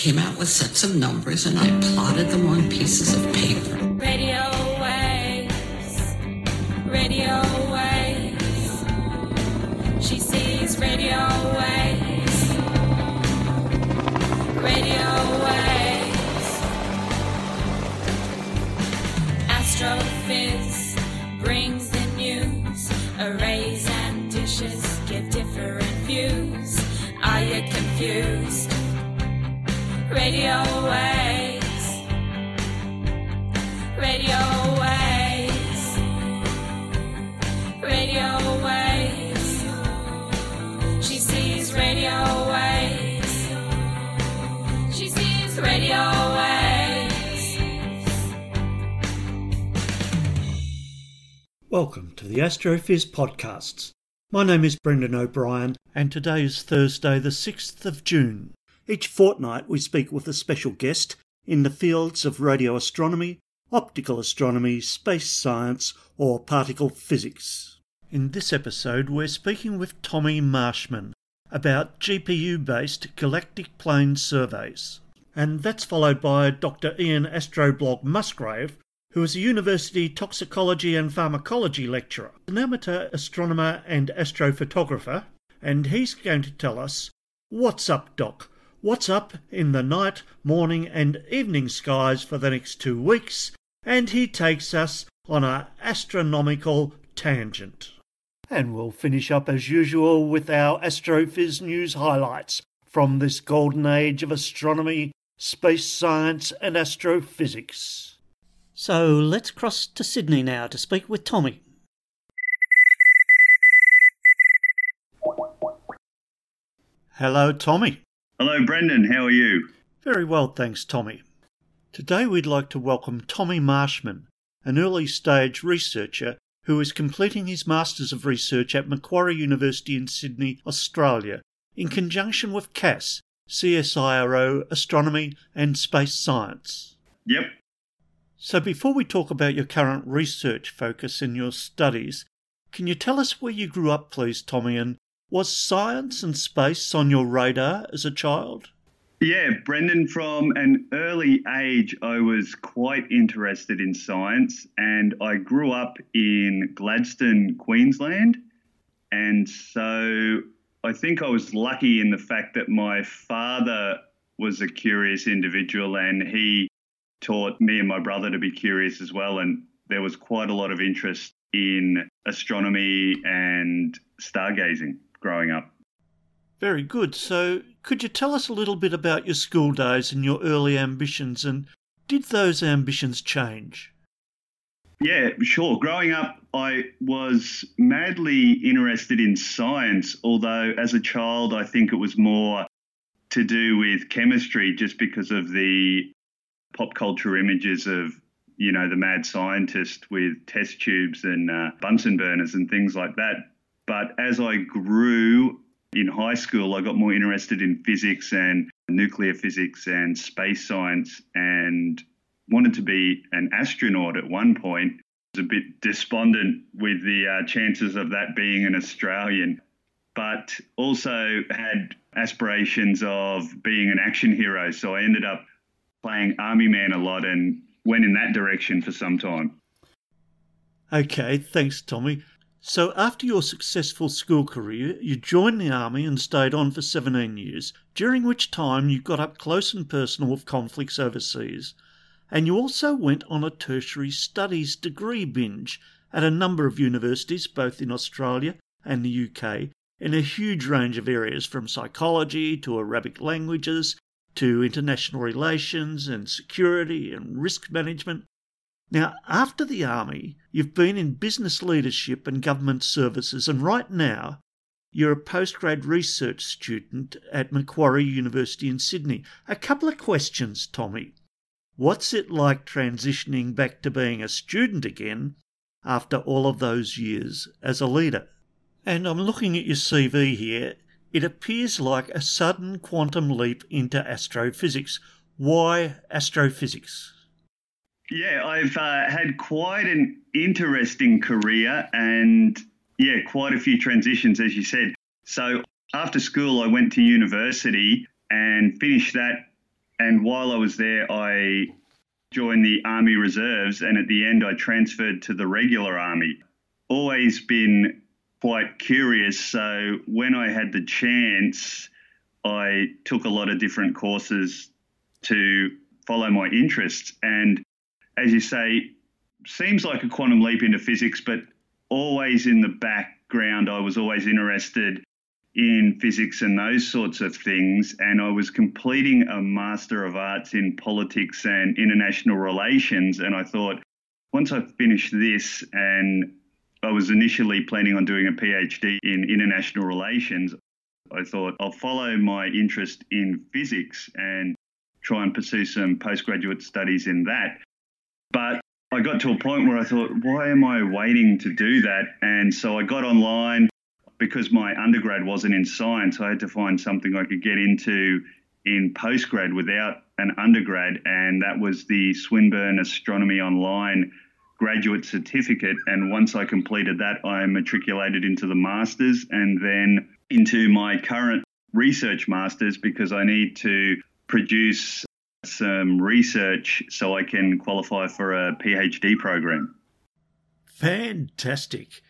came out with sets of numbers and I plotted them on pieces of paper. Radio waves, radio waves. She sees radio waves, radio waves. Astrophiz brings the news. Arrays and dishes give different views. Are you confused? Radio waves. Radio waves. Radio waves. She sees radio waves. She sees radio waves. Welcome to the Astrophiz podcasts. My name is Brendan O'Brien, and today is Thursday, the 6th of June. Each fortnight, we speak with a special guest in the fields of radio astronomy, optical astronomy, space science, or particle physics. In this episode, we're speaking with Tommy Marshman about GPU based galactic plane surveys. And that's followed by Dr. Ian Astroblog Musgrave, who is a university toxicology and pharmacology lecturer, an amateur astronomer and astrophotographer, and he's going to tell us what's up, Doc. What's up in the night, morning, and evening skies for the next two weeks, and he takes us on a astronomical tangent. And we'll finish up as usual with our Astrophiz news highlights from this golden age of astronomy, space science, and astrophysics. So let's cross to Sydney now to speak with Tommy. Hello, Tommy. Hello, Brendan. How are you? Very well, thanks, Tommy. Today we'd like to welcome Tommy Marshman, an early stage researcher who is completing his Masters of Research at Macquarie University in Sydney, Australia, in conjunction with CAS, CSIRO Astronomy and Space Science. Yep. So before we talk about your current research focus in your studies, can you tell us where you grew up, please, Tommy, and was science and space on your radar as a child? Yeah, Brendan, from an early age, I was quite interested in science, and I grew up in Gladstone, Queensland. And so I think I was lucky in the fact that my father was a curious individual and he taught me and my brother to be curious as well. And there was quite a lot of interest in astronomy and stargazing growing up. Very good. So, could you tell us a little bit about your school days and your early ambitions, and did those ambitions change? Yeah, sure. Growing up, I was madly interested in science, although as a child, I think it was more to do with chemistry just because of the pop culture images of, you know, the mad scientist with test tubes and uh, Bunsen burners and things like that. But as I grew in high school, I got more interested in physics and nuclear physics and space science and wanted to be an astronaut at one point. I was a bit despondent with the uh, chances of that being an Australian, but also had aspirations of being an action hero. So I ended up playing Army Man a lot and went in that direction for some time. Okay, thanks, Tommy. So, after your successful school career, you joined the army and stayed on for 17 years, during which time you got up close and personal with conflicts overseas. And you also went on a tertiary studies degree binge at a number of universities, both in Australia and the UK, in a huge range of areas from psychology to Arabic languages to international relations and security and risk management. Now, after the Army, you've been in business leadership and government services, and right now, you're a postgrad research student at Macquarie University in Sydney. A couple of questions, Tommy. What's it like transitioning back to being a student again after all of those years as a leader? And I'm looking at your CV here. It appears like a sudden quantum leap into astrophysics. Why astrophysics? Yeah, I've uh, had quite an interesting career and, yeah, quite a few transitions, as you said. So after school, I went to university and finished that And while I was there, I joined the Army Reserves, and at the end, I transferred to the regular Army. Always been quite curious. So when I had the chance, I took a lot of different courses to follow my interests. And as you say, seems like a quantum leap into physics, but always in the background, I was always interested in physics and those sorts of things. And I was completing a Master of Arts in Politics and International Relations. And I thought, once I finish this, and I was initially planning on doing a PhD in international relations, I thought I'll follow my interest in physics and try and pursue some postgraduate studies in that. But I got to a point where I thought, why am I waiting to do that? And so I got online because my undergrad wasn't in science. I had to find something I could get into in postgrad without an undergrad, and that was the Swinburne Astronomy Online graduate certificate. And once I completed that, I matriculated into the master's and then into my current research master's because I need to produce some research so I can qualify for a PhD program. Fantastic.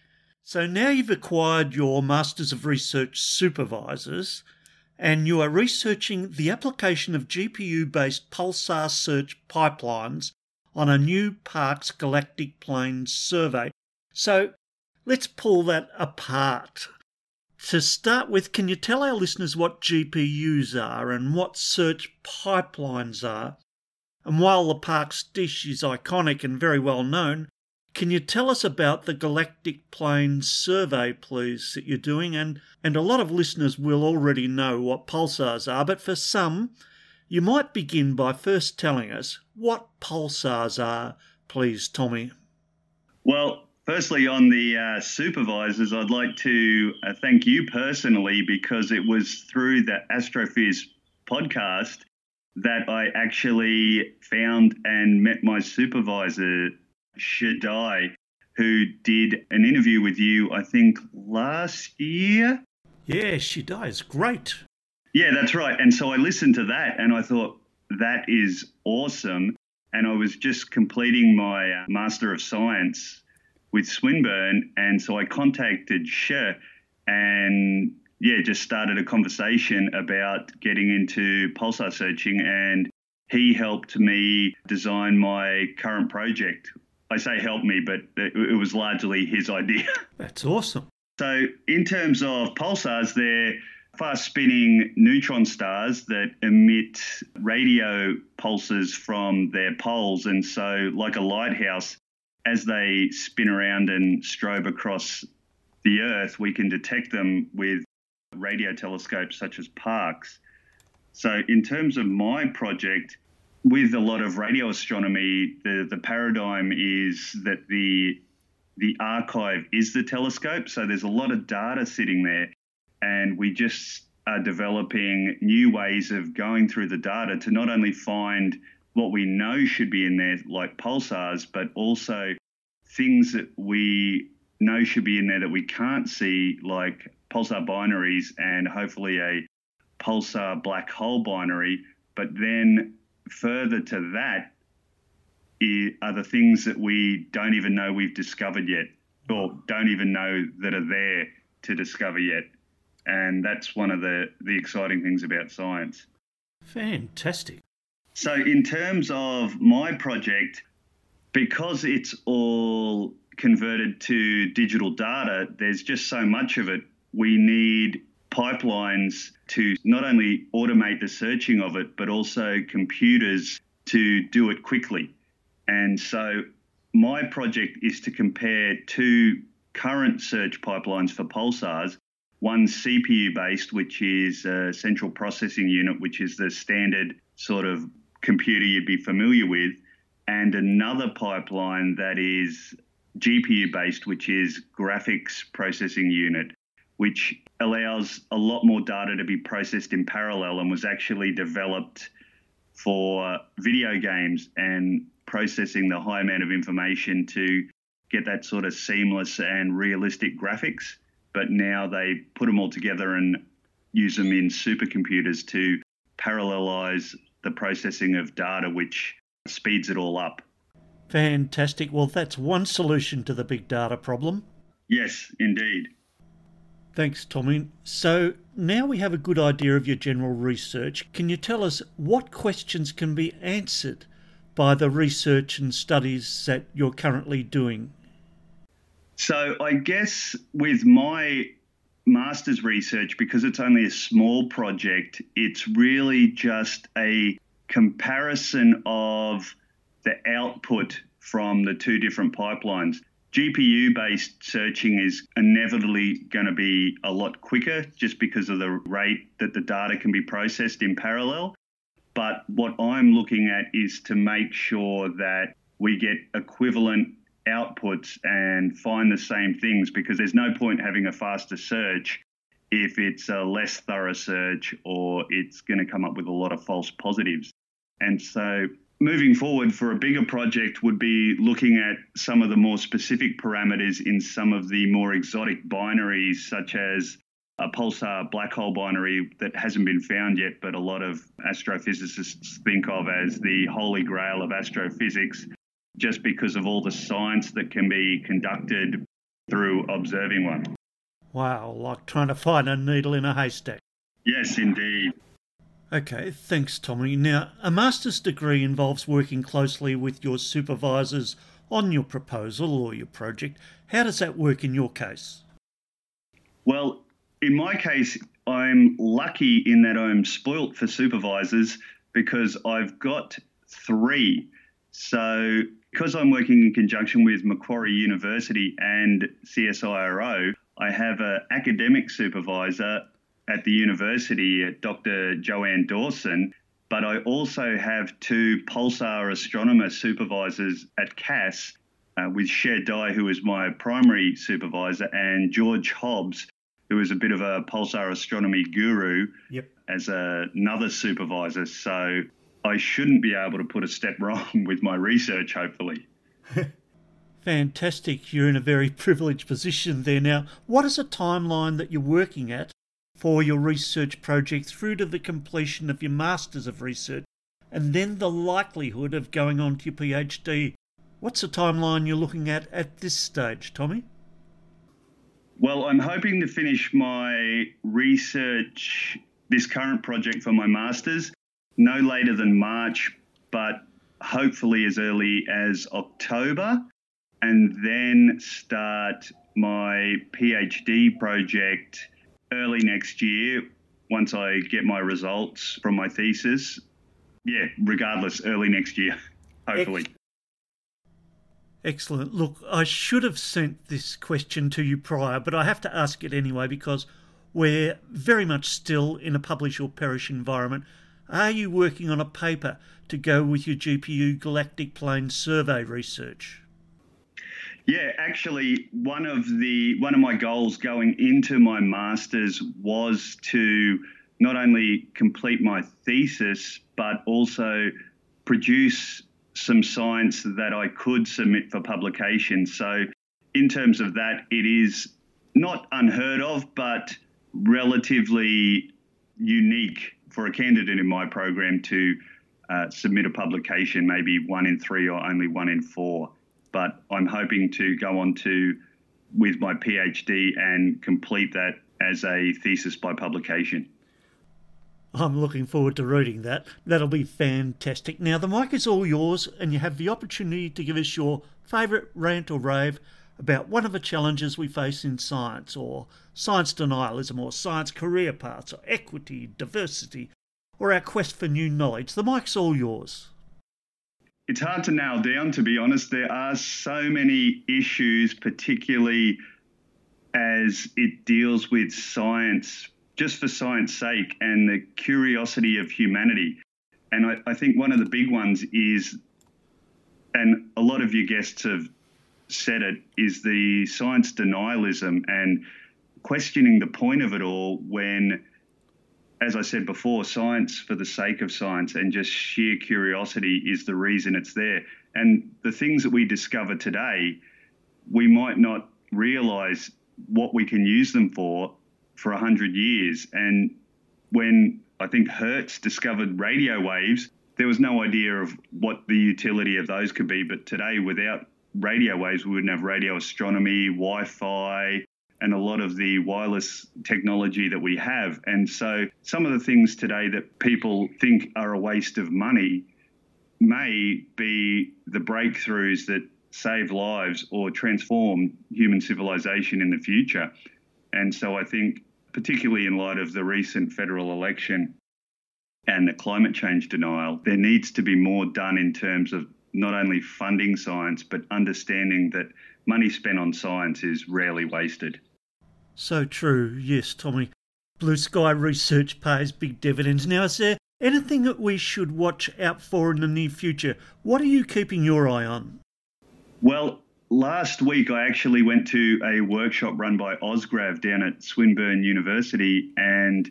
So now you've acquired your Masters of Research supervisors and you are researching the application of GPU based pulsar search pipelines on a new Parkes galactic plane survey. So let's pull that apart. To start with, can you tell our listeners what GPUs are and what search pipelines are? And while the Parkes dish is iconic and very well known, can you tell us about the Galactic Plane survey, please, that you're doing? And, and a lot of listeners will already know what pulsars are, but for some, you might begin by first telling us what pulsars are, please, Tommy. Well, Firstly, on the uh, supervisors, I'd like to uh, thank you personally because it was through the Astrophiz podcast that I actually found and met my supervisor, Shi Dai, who did an interview with you, I think, last year. Yeah, Shi Dai is great. Yeah, that's right. And so I listened to that and I thought, that is awesome. And I was just completing my uh, Master of Science with Swinburne. And so I contacted Shi and yeah, just started a conversation about getting into pulsar searching. And he helped me design my current project. I say help me, but it was largely his idea. That's awesome. So, in terms of pulsars, they're fast spinning neutron stars that emit radio pulses from their poles. And so, like a lighthouse, as they spin around and strobe across the Earth, we can detect them with radio telescopes such as Parkes. So, in terms of my project, with a lot of radio astronomy, the, the paradigm is that the the archive is the telescope. So there's a lot of data sitting there, and we just are developing new ways of going through the data to not only find what we know should be in there, like pulsars, but also things that we know should be in there that we can't see, like pulsar binaries and hopefully a pulsar black hole binary. But then further to that are the things that we don't even know we've discovered yet, or don't even know that are there to discover yet. And that's one of the, the exciting things about science. Fantastic. So, in terms of my project, because it's all converted to digital data, there's just so much of it. We need pipelines to not only automate the searching of it, but also computers to do it quickly. And so my project is to compare two current search pipelines for pulsars. One CPU based, which is a central processing unit, which is the standard sort of computer you'd be familiar with, and another pipeline that is GPU based, which is graphics processing unit, which allows a lot more data to be processed in parallel and was actually developed for video games and processing the high amount of information to get that sort of seamless and realistic graphics. But now they put them all together and use them in supercomputers to parallelize the processing of data, which speeds it all up. Fantastic. Well, that's one solution to the big data problem. Yes, indeed. Thanks, Tommy. So now we have a good idea of your general research. Can you tell us what questions can be answered by the research and studies that you're currently doing? So, I guess with my master's research, because it's only a small project, it's really just a comparison of the output from the two different pipelines. GPU based searching is inevitably going to be a lot quicker just because of the rate that the data can be processed in parallel. But what I'm looking at is to make sure that we get equivalent outputs and find the same things because there's no point having a faster search if it's a less thorough search or it's going to come up with a lot of false positives. And so moving forward for a bigger project would be looking at some of the more specific parameters in some of the more exotic binaries, such as a pulsar black hole binary that hasn't been found yet, but a lot of astrophysicists think of as the holy grail of astrophysics, just because of all the science that can be conducted through observing one. Wow, like trying to find a needle in a haystack. Yes, indeed. Okay, thanks, Tommy. Now, a master's degree involves working closely with your supervisors on your proposal or your project. How does that work in your case? Well, in my case, I'm lucky in that I'm spoilt for supervisors because I've got three. So, because I'm working in conjunction with Macquarie University and CSIRO, I have an academic supervisor at the university, uh, Dr. Joanne Dawson, but I also have two pulsar astronomer supervisors at CAS uh, with Shi Dai, who is my primary supervisor, and George Hobbs, who is a bit of a pulsar astronomy guru Yep. as a, another supervisor. So I shouldn't be able to put a step wrong with my research, hopefully. Fantastic. You're in a very privileged position there. Now, what is a timeline that you're working at for your research project through to the completion of your Masters of Research and then the likelihood of going on to your PhD? What's the timeline you're looking at at this stage, Tommy? Well, I'm hoping to finish my research, this current project for my master's, no later than March, but hopefully as early as October, and then start my PhD project early next year once I get my results from my thesis. Yeah, regardless, early next year, hopefully. Excellent. Look, I should have sent this question to you prior, but I have to ask it anyway because we're very much still in a publish or perish environment. Are you working on a paper to go with your GPU galactic plane survey research? Yeah, actually, one of the one of my goals going into my masters was to not only complete my thesis but also produce some science that I could submit for publication. So, in terms of that, it is not unheard of, but relatively unique for a candidate in my program to uh, submit a publication, maybe one in three or only one in four. But I'm hoping to go on to with my PhD and complete that as a thesis by publication. I'm looking forward to reading that. That'll be fantastic. Now, the mic is all yours, and you have the opportunity to give us your favourite rant or rave about one of the challenges we face in science, or science denialism, or science career paths, or equity, diversity, or our quest for new knowledge. The mic's all yours. It's hard to nail down, to be honest. There are so many issues, particularly as it deals with science just for science sake and the curiosity of humanity. And I, I, think one of the big ones is, and a lot of your guests have said it, is the science denialism and questioning the point of it all when, as I said before, science for the sake of science and just sheer curiosity is the reason it's there. And the things that we discover today, we might not realize what we can use them for for 100 years. And when I think Hertz discovered radio waves, there was no idea of what the utility of those could be. But today, without radio waves, we wouldn't have radio astronomy, Wi Fi, and a lot of the wireless technology that we have. And so, some of the things today that people think are a waste of money may be the breakthroughs that save lives or transform human civilization in the future. And so, I think, particularly in light of the recent federal election and the climate change denial, there needs to be more done in terms of not only funding science, but understanding that money spent on science is rarely wasted. So true, yes, Tommy. Blue sky research pays big dividends. Now, is there anything that we should watch out for in the near future? What are you keeping your eye on? Well, last week I actually went to a workshop run by Ozgrav down at Swinburne University, and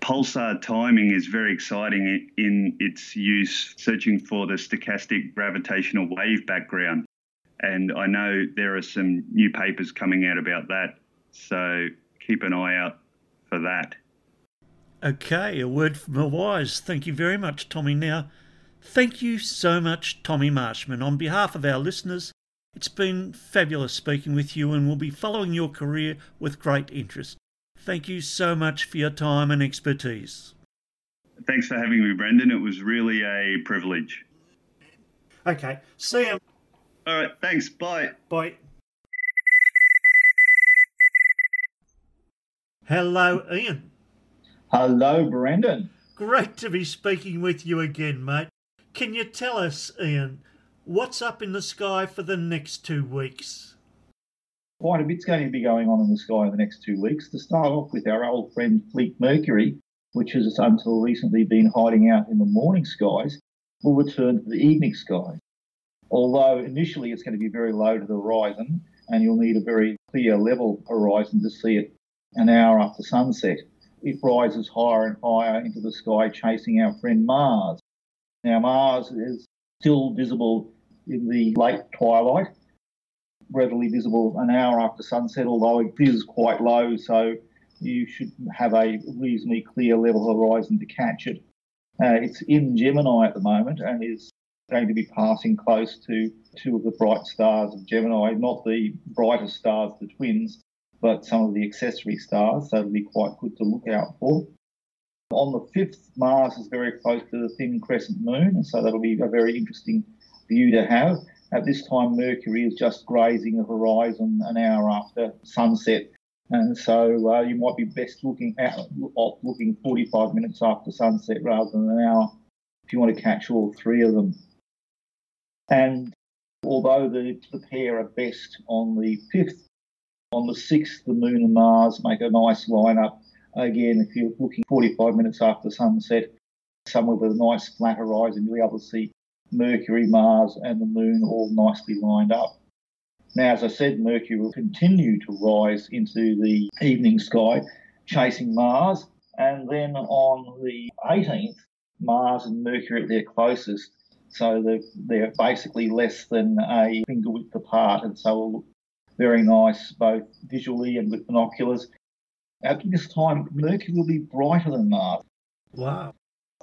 pulsar timing is very exciting in its use, searching for the stochastic gravitational wave background. And I know there are some new papers coming out about that, so keep an eye out for that. Okay, a word from the wise. Thank you very much, Tommy. Now, thank you so much, Tommy Marshman. On behalf of our listeners, it's been fabulous speaking with you, and we'll be following your career with great interest. Thank you so much for your time and expertise. Thanks for having me, Brendan. It was really a privilege. Okay, see you. All right, thanks. Bye. Bye. Hello, Ian. Hello, Brendan. Great to be speaking with you again, mate. Can you tell us, Ian, what's up in the sky for the next two weeks? Quite a bit's going to be going on in the sky in the next two weeks. To start off with our old friend Fleet Mercury, which has until recently been hiding out in the morning skies, will return to the evening skies. Although initially it's going to be very low to the horizon, and you'll need a very clear level horizon to see it an hour after sunset. It rises higher and higher into the sky, chasing our friend Mars. Now, Mars is still visible in the late twilight, readily visible an hour after sunset, although it is quite low, so you should have a reasonably clear level horizon to catch it. Uh, it's in Gemini at the moment and is going to be passing close to two of the bright stars of Gemini, not the brightest stars, the twins, but some of the accessory stars, so it'll be quite good to look out for. On the 5th, Mars is very close to the thin crescent moon, so that'll be a very interesting view to have. At this time, Mercury is just grazing the horizon an hour after sunset, and so uh, you might be best looking at looking 45 minutes after sunset rather than an hour if you want to catch all three of them. And although the, the pair are best on the 5th, on the 6th, the Moon and Mars make a nice lineup. Again, if you're looking 45 minutes after sunset, somewhere with a nice flat horizon, you'll be able to see Mercury, Mars, and the Moon all nicely lined up. Now, as I said, Mercury will continue to rise into the evening sky, chasing Mars. And then on the 18th, Mars and Mercury at their closest. So they're, they're basically less than a finger width apart, and so very nice both visually and with binoculars. At this time, Mercury will be brighter than Mars. Wow.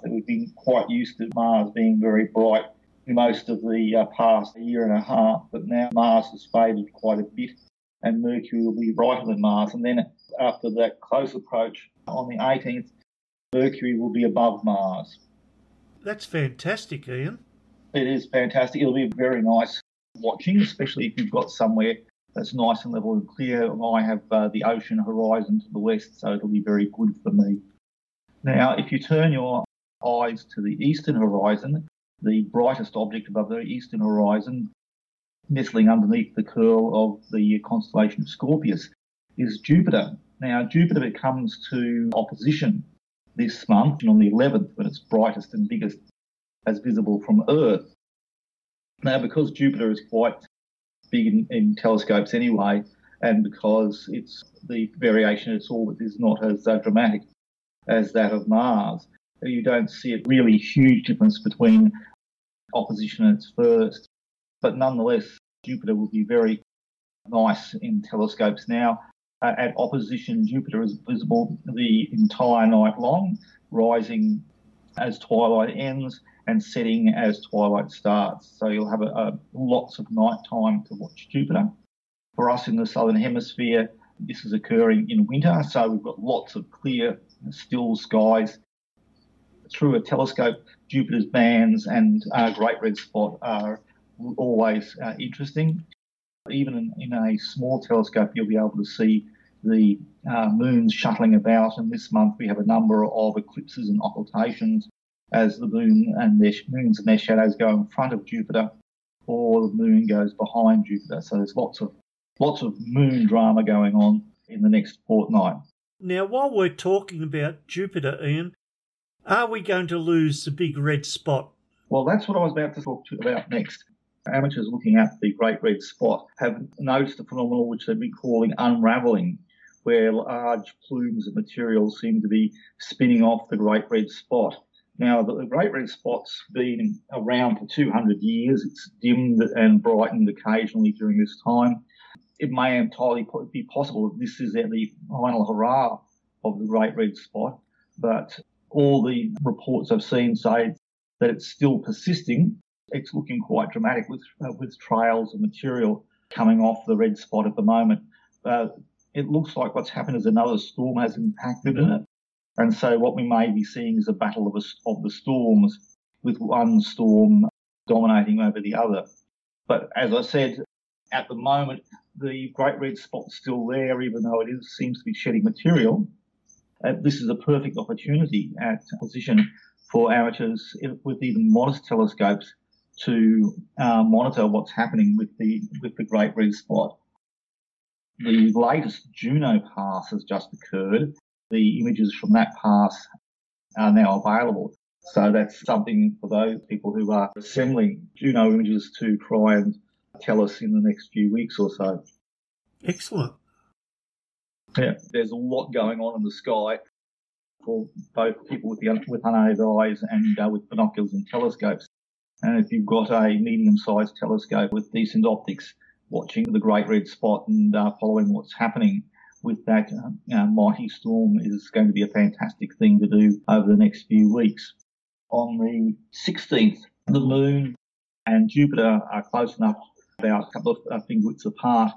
We've been quite used to Mars being very bright most of the uh, past year and a half, but now Mars has faded quite a bit and Mercury will be brighter than Mars. And then after that close approach on the 18th, Mercury will be above Mars. That's fantastic, Ian. It is fantastic. It'll be very nice watching, especially if you've got somewhere that's nice and level and clear. I have uh, the ocean horizon to the west, so it'll be very good for me. Now, if you turn your eyes to the eastern horizon, the brightest object above the eastern horizon, nestling underneath the curl of the constellation of Scorpius, is Jupiter. Now, Jupiter comes to opposition this month and on the 11th when it's brightest and biggest as visible from Earth. Now, because Jupiter is quite big in, in telescopes anyway, and because it's the variation in its orbit is not as uh, dramatic as that of Mars, you don't see a really huge difference between opposition and its first. But nonetheless, Jupiter will be very nice in telescopes now. Uh, at opposition, Jupiter is visible the entire night long, rising as twilight ends and setting as twilight starts. So you'll have a, a, lots of night time to watch Jupiter. For us in the southern hemisphere, this is occurring in winter, so we've got lots of clear, still skies. Through a telescope, Jupiter's bands and uh, Great Red Spot are always uh, interesting. Even in, in, a small telescope, you'll be able to see the uh, moons shuttling about. And this month, we have a number of eclipses and occultations as the moon and their moons and their shadows go in front of Jupiter, or the moon goes behind Jupiter. So there's lots of lots of moon drama going on in the next fortnight. Now, while we're talking about Jupiter, Ian, are we going to lose the big red spot? Well, that's what I was about to talk to about next. Amateurs looking at the Great Red Spot have noticed a phenomenon which they've been calling unravelling, where large plumes of material seem to be spinning off the Great Red Spot. Now, the Great Red Spot's been around for 200 years. It's dimmed and brightened occasionally during this time. It may entirely be possible that this is at the final hurrah of the Great Red Spot, but all the reports I've seen say that it's still persisting. It's looking quite dramatic with uh, with trails of material coming off the red spot at the moment. Uh, it looks like what's happened is another storm has impacted in it. And so what we may be seeing is a battle of, a, of the storms with one storm dominating over the other. But as I said, at the moment, the Great Red Spot's still there, even though it is, seems to be shedding material. Uh, this is a perfect opportunity at position for amateurs with even modest telescopes to uh, monitor what's happening with the with the Great Red Spot. The latest Juno pass has just occurred, the images from that pass are now available. So that's something for those people who are assembling Juno images to try and tell us in the next few weeks or so. Excellent. Yeah, there's a lot going on in the sky for both people with, the, with unaided eyes and uh, with binoculars and telescopes. And if you've got a medium-sized telescope with decent optics, watching the Great Red Spot and uh, following what's happening with that uh, mighty storm is going to be a fantastic thing to do over the next few weeks. On the 16th, the moon and Jupiter are close enough, about a couple of uh, finger widths apart,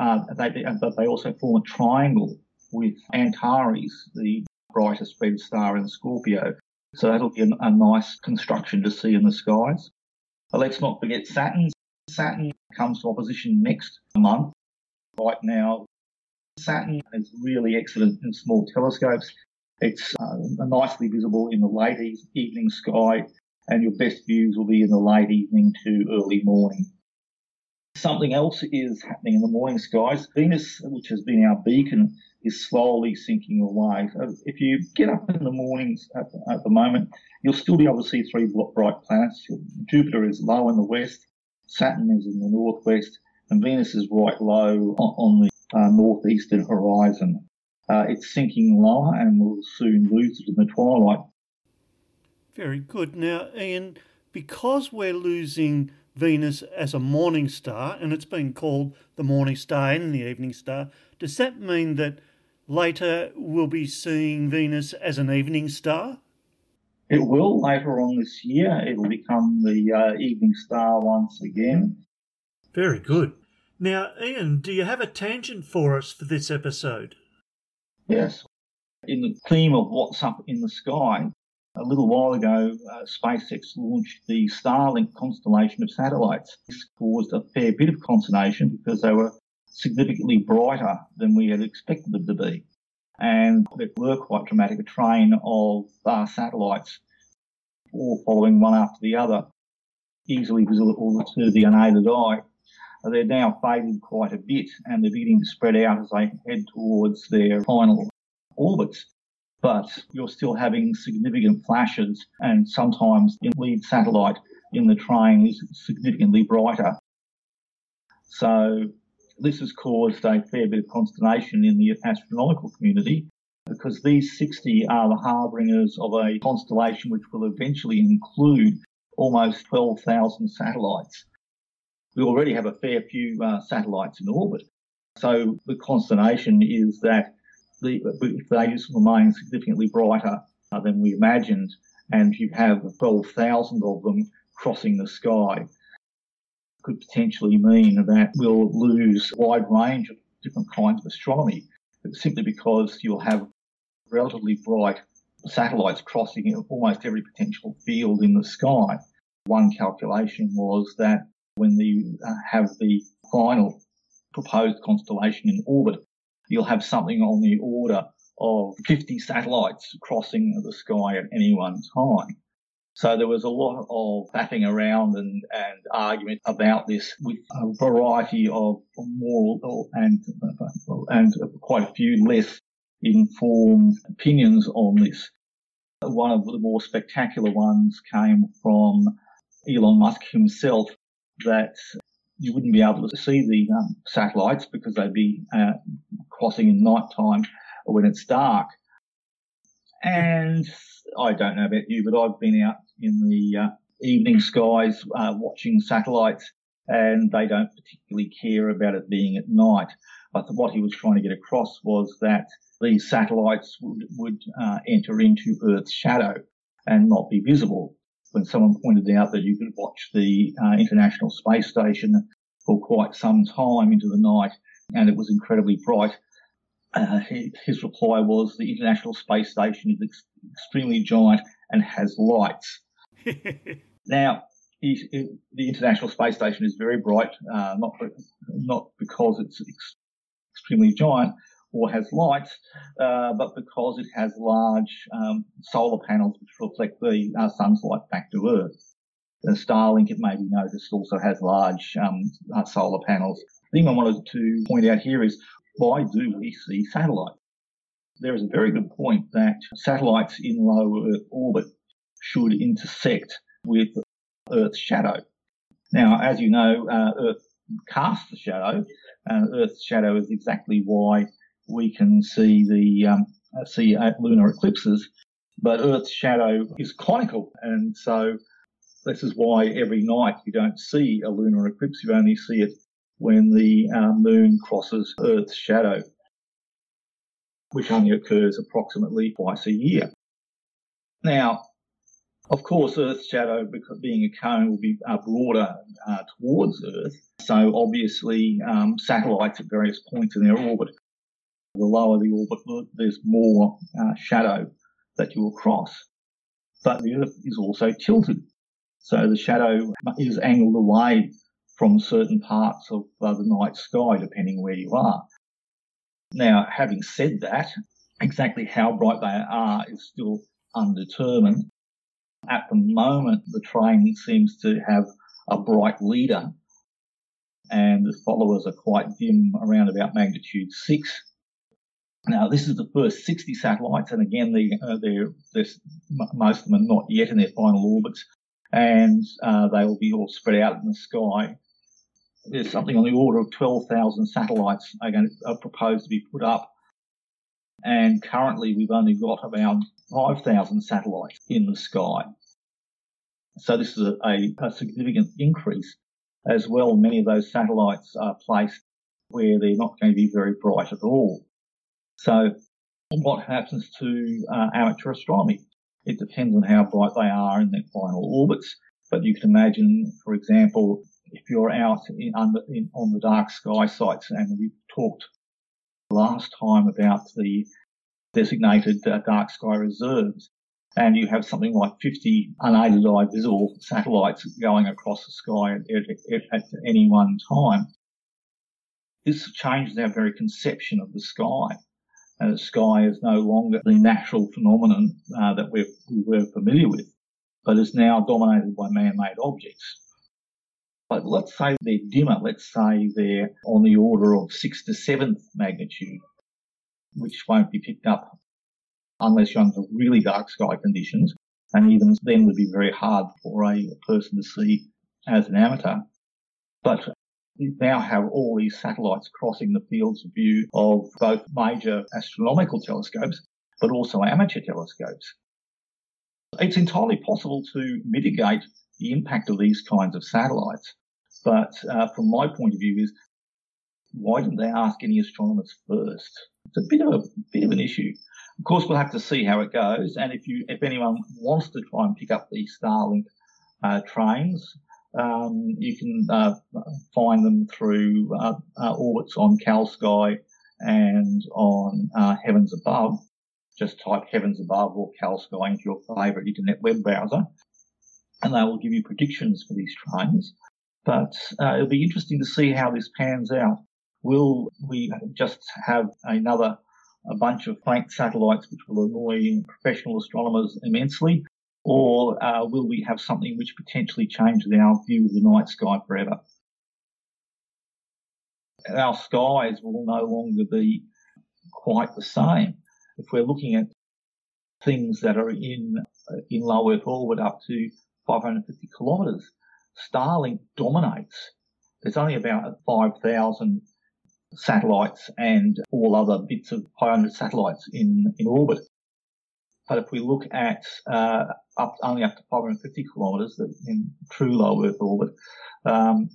uh, they, but they also form a triangle with Antares, the brightest red star in Scorpio. So that'll be a, a nice construction to see in the skies. But let's not forget Saturn. Saturn comes to opposition next month. Right now, Saturn is really excellent in small telescopes. It's uh, nicely visible in the late evening sky, and your best views will be in the late evening to early morning. Something else is happening in the morning skies. Venus, which has been our beacon, is slowly sinking away. So if you get up in the mornings at the, at the moment, you'll still be able to see three bright planets. Jupiter is low in the west, Saturn is in the northwest, and Venus is right low on, on the uh, northeastern horizon. Uh, it's sinking lower and will soon lose it in the twilight. Very good. Now, Ian, because we're losing Venus as a morning star, and it's been called the morning star and the evening star, does that mean that later we'll be seeing Venus as an evening star? It will later on this year. It'll become the uh, evening star once again. Very good. Now, Ian, do you have a tangent for us for this episode? Yes. In the theme of what's up in the sky, a little while ago, uh, SpaceX launched the Starlink constellation of satellites. This caused a fair bit of consternation because they were significantly brighter than we had expected them to be. And they were quite dramatic, a train of uh, satellites all following one after the other, easily visible to the unaided eye they're now fading quite a bit and they're beginning to spread out as they head towards their final orbits. But you're still having significant flashes and sometimes the lead satellite in the train is significantly brighter. So this has caused a fair bit of consternation in the astronomical community because these 60 are the harbingers of a constellation which will eventually include almost 12,000 satellites we already have a fair few uh, satellites in orbit. So the consternation is that the, they just remain significantly brighter uh, than we imagined, and you have 12,000 of them crossing the sky. Could potentially mean that we'll lose a wide range of different kinds of astronomy, simply because you'll have relatively bright satellites crossing almost every potential field in the sky. One calculation was that when you uh, have the final proposed constellation in orbit, you'll have something on the order of 50 satellites crossing the sky at any one time. So there was a lot of faffing around and, and argument about this with a variety of moral and, and quite a few less informed opinions on this. One of the more spectacular ones came from Elon Musk himself that you wouldn't be able to see the um, satellites because they'd be uh, crossing in night time when it's dark. And I don't know about you, but I've been out in the uh, evening skies uh, watching satellites and they don't particularly care about it being at night. But what he was trying to get across was that these satellites would, would uh, enter into Earth's shadow and not be visible. When someone pointed out that you could watch the uh, International Space Station for quite some time into the night and it was incredibly bright, uh, his reply was the International Space Station is ex- extremely giant and has lights. now, he, the International Space Station is very bright, uh, not not because it's ex- extremely giant or has lights, uh, but because it has large um, solar panels which reflect the uh, sun's light back to Earth. The Starlink, it may be noticed, also has large um, uh, solar panels. The thing I wanted to point out here is why do we see satellites? There is a very good point that satellites in low Earth orbit should intersect with Earth's shadow. Now, as you know, uh, Earth casts the shadow, and Earth's shadow is exactly why we can see the um, see lunar eclipses. But Earth's shadow is conical, and so this is why every night you don't see a lunar eclipse. You only see it when the uh, moon crosses Earth's shadow, which only occurs approximately twice a year. Now, of course, Earth's shadow, being a cone, will be uh, broader uh, towards Earth. So obviously, um, satellites at various points in their orbit, the lower the orbit, there's more uh, shadow that you will cross. But the Earth is also tilted. So the shadow is angled away from certain parts of uh, the night sky, depending where you are. Now, having said that, exactly how bright they are is still undetermined. At the moment, the train seems to have a bright leader, and the followers are quite dim, around about magnitude six. Now, this is the first 60 satellites, and again, uh, they're, most of them are not yet in their final orbits, and uh, they will be all spread out in the sky there's something on the order of 12,000 satellites are going to, are proposed to be put up. And currently we've only got about 5,000 satellites in the sky. So this is a, a significant increase as well. Many of those satellites are placed where they're not going to be very bright at all. So what happens to uh, amateur astronomy? It depends on how bright they are in their final orbits. But you can imagine, for example, if you're out in, in, on the dark sky sites, and we talked last time about the designated uh, dark sky reserves, and you have something like 50 unaided eye visible satellites going across the sky at, at, at any one time. This changes our very conception of the sky. And the sky is no longer the natural phenomenon uh, that we were familiar with, but is now dominated by man-made objects. But let's say they're dimmer. Let's say they're on the order of sixth to seventh magnitude, which won't be picked up unless you're under really dark sky conditions. And even then would be very hard for a person to see as an amateur. But we now have all these satellites crossing the fields of view of both major astronomical telescopes, but also amateur telescopes. It's entirely possible to mitigate the impact of these kinds of satellites. But uh, from my point of view, is why didn't they ask any astronomers first? It's a bit of a bit of an issue. Of course, we'll have to see how it goes. And if you, if anyone wants to try and pick up the Starlink uh, trains, um, you can uh, find them through uh, uh orbits on CalSky and on uh, Heavens Above. Just type Heavens Above or CalSky into your favourite internet web browser, and they will give you predictions for these trains. But uh, it'll be interesting to see how this pans out. Will we just have another a bunch of faint satellites which will annoy professional astronomers immensely? Or uh, will we have something which potentially changes our view of the night sky forever? Our skies will no longer be quite the same. If we're looking at things that are in in low Earth orbit up to 550 kilometres, Starlink dominates. There's only about 5,000 satellites and all other bits of 500 satellites in, in orbit. But if we look at uh, up only up to 550 kilometres in true low Earth orbit, um,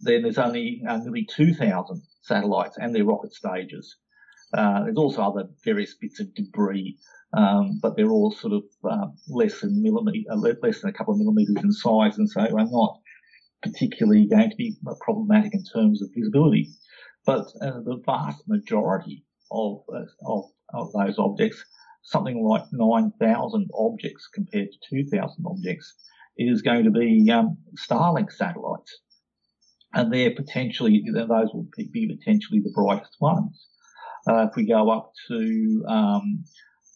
then there's only uh, nearly 2,000 satellites and their rocket stages. Uh, there's also other various bits of debris, um, but they're all sort of uh, less than millimeter, uh, less than a couple of millimeters in size, and so are not particularly going to be problematic in terms of visibility. But uh, the vast majority of, uh, of, of those objects, something like 9,000 objects compared to 2,000 objects, is going to be um, Starlink satellites. And they're potentially, those will be potentially the brightest ones. Uh, if we go up to um,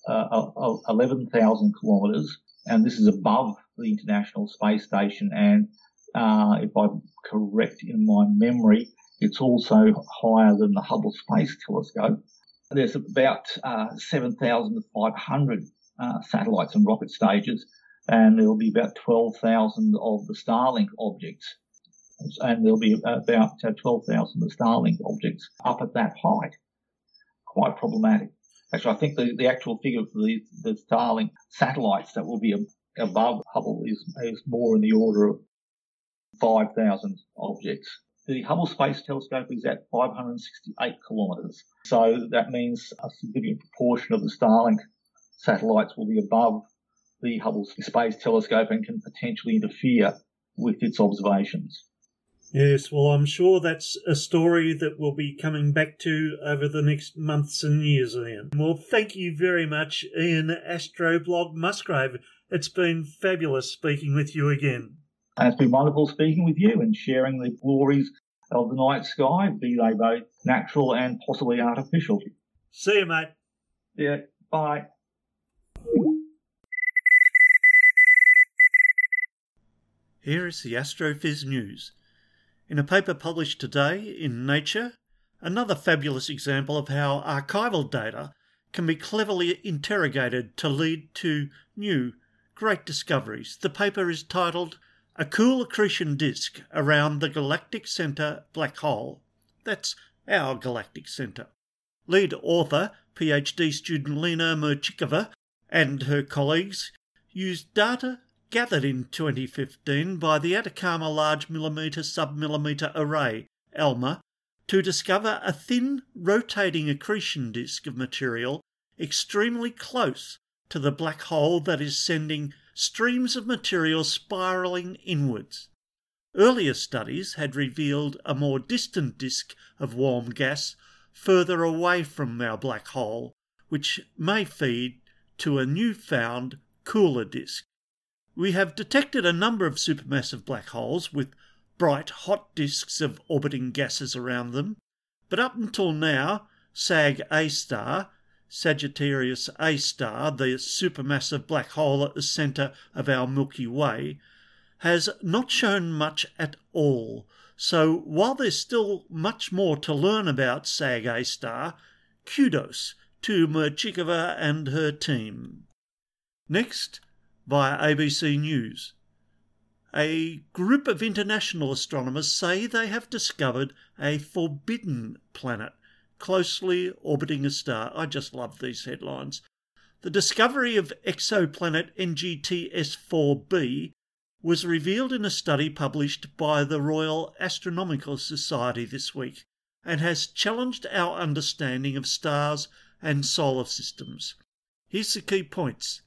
uh, 11,000 kilometres, and this is above the International Space Station, and uh, if I'm correct in my memory, it's also higher than the Hubble Space Telescope. There's about uh, 7,500 uh, satellites and rocket stages, and there'll be about 12,000 of the Starlink objects. And there'll be about uh, 12,000 of the Starlink objects up at that height. Quite problematic. Actually, I think the, the actual figure for the, the Starlink satellites that will be above Hubble is, is more in the order of 5,000 objects. The Hubble Space Telescope is at 568 kilometres. So that means a significant proportion of the Starlink satellites will be above the Hubble Space Telescope and can potentially interfere with its observations. Yes, well, I'm sure that's a story that we'll be coming back to over the next months and years, Ian. Well, thank you very much, Ian Astroblog Musgrave. It's been fabulous speaking with you again. And it's been wonderful speaking with you and sharing the glories of the night sky, be they both natural and possibly artificial. See you, mate. Yeah, bye. Here is the Astrophiz news. In a paper published today in Nature, another fabulous example of how archival data can be cleverly interrogated to lead to new, great discoveries. The paper is titled a cool accretion disk around the galactic center black hole. That's our galactic center. Lead author, PhD student Lena Murchikova, and her colleagues used data gathered in 2015 by the Atacama Large Millimeter Submillimeter Array, ALMA, to discover a thin, rotating accretion disk of material extremely close to the black hole that is sending streams of material spiralling inwards. Earlier studies had revealed a more distant disk of warm gas further away from our black hole, which may feed to a new-found cooler disk. We have detected a number of supermassive black holes with bright hot disks of orbiting gases around them, but up until now, SAG A star Sagittarius A star, the supermassive black hole at the centre of our Milky Way, has not shown much at all. So while there's still much more to learn about SAG A star, kudos to Murchikova and her team. Next, via ABC News. A group of international astronomers say they have discovered a forbidden planet closely orbiting a star. I just love these headlines. The discovery of exoplanet NGTS 4b was revealed in a study published by the Royal Astronomical Society this week, and has challenged our understanding of stars and solar systems. Here's the key points.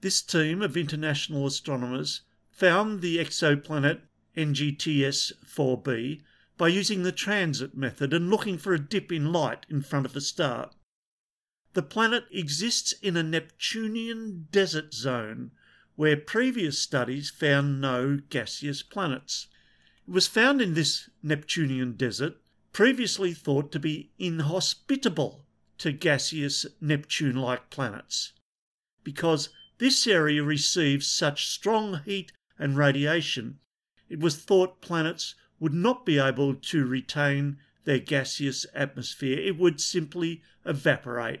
This team of international astronomers found the exoplanet NGTS 4b by using the transit method and looking for a dip in light in front of the star. The planet exists in a Neptunian desert zone where previous studies found no gaseous planets. It was found in this Neptunian desert, previously thought to be inhospitable to gaseous Neptune like planets, because this area receives such strong heat and radiation, it was thought planets would not be able to retain their gaseous atmosphere. It would simply evaporate,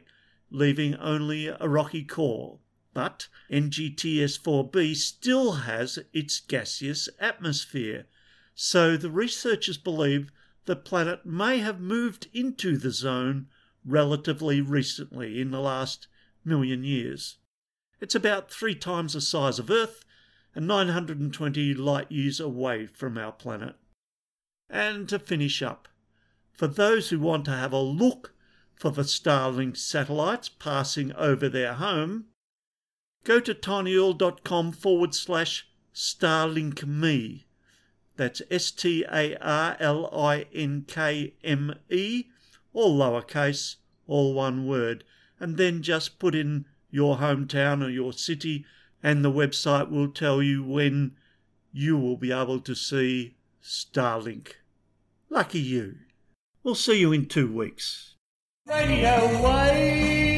leaving only a rocky core. But NGTS 4b still has its gaseous atmosphere, so the researchers believe the planet may have moved into the zone relatively recently in the last million years. It's about three times the size of Earth and 920 light years away from our planet. And to finish up, for those who want to have a look for the Starlink satellites passing over their home, go to tinyurl.com forward slash Starlink me. That's S T A R L I N K M E, all lowercase, all one word, and then just put in your hometown or your city, and the website will tell you when you will be able to see Starlink. Lucky you. We'll see you in two weeks. Radio Wave.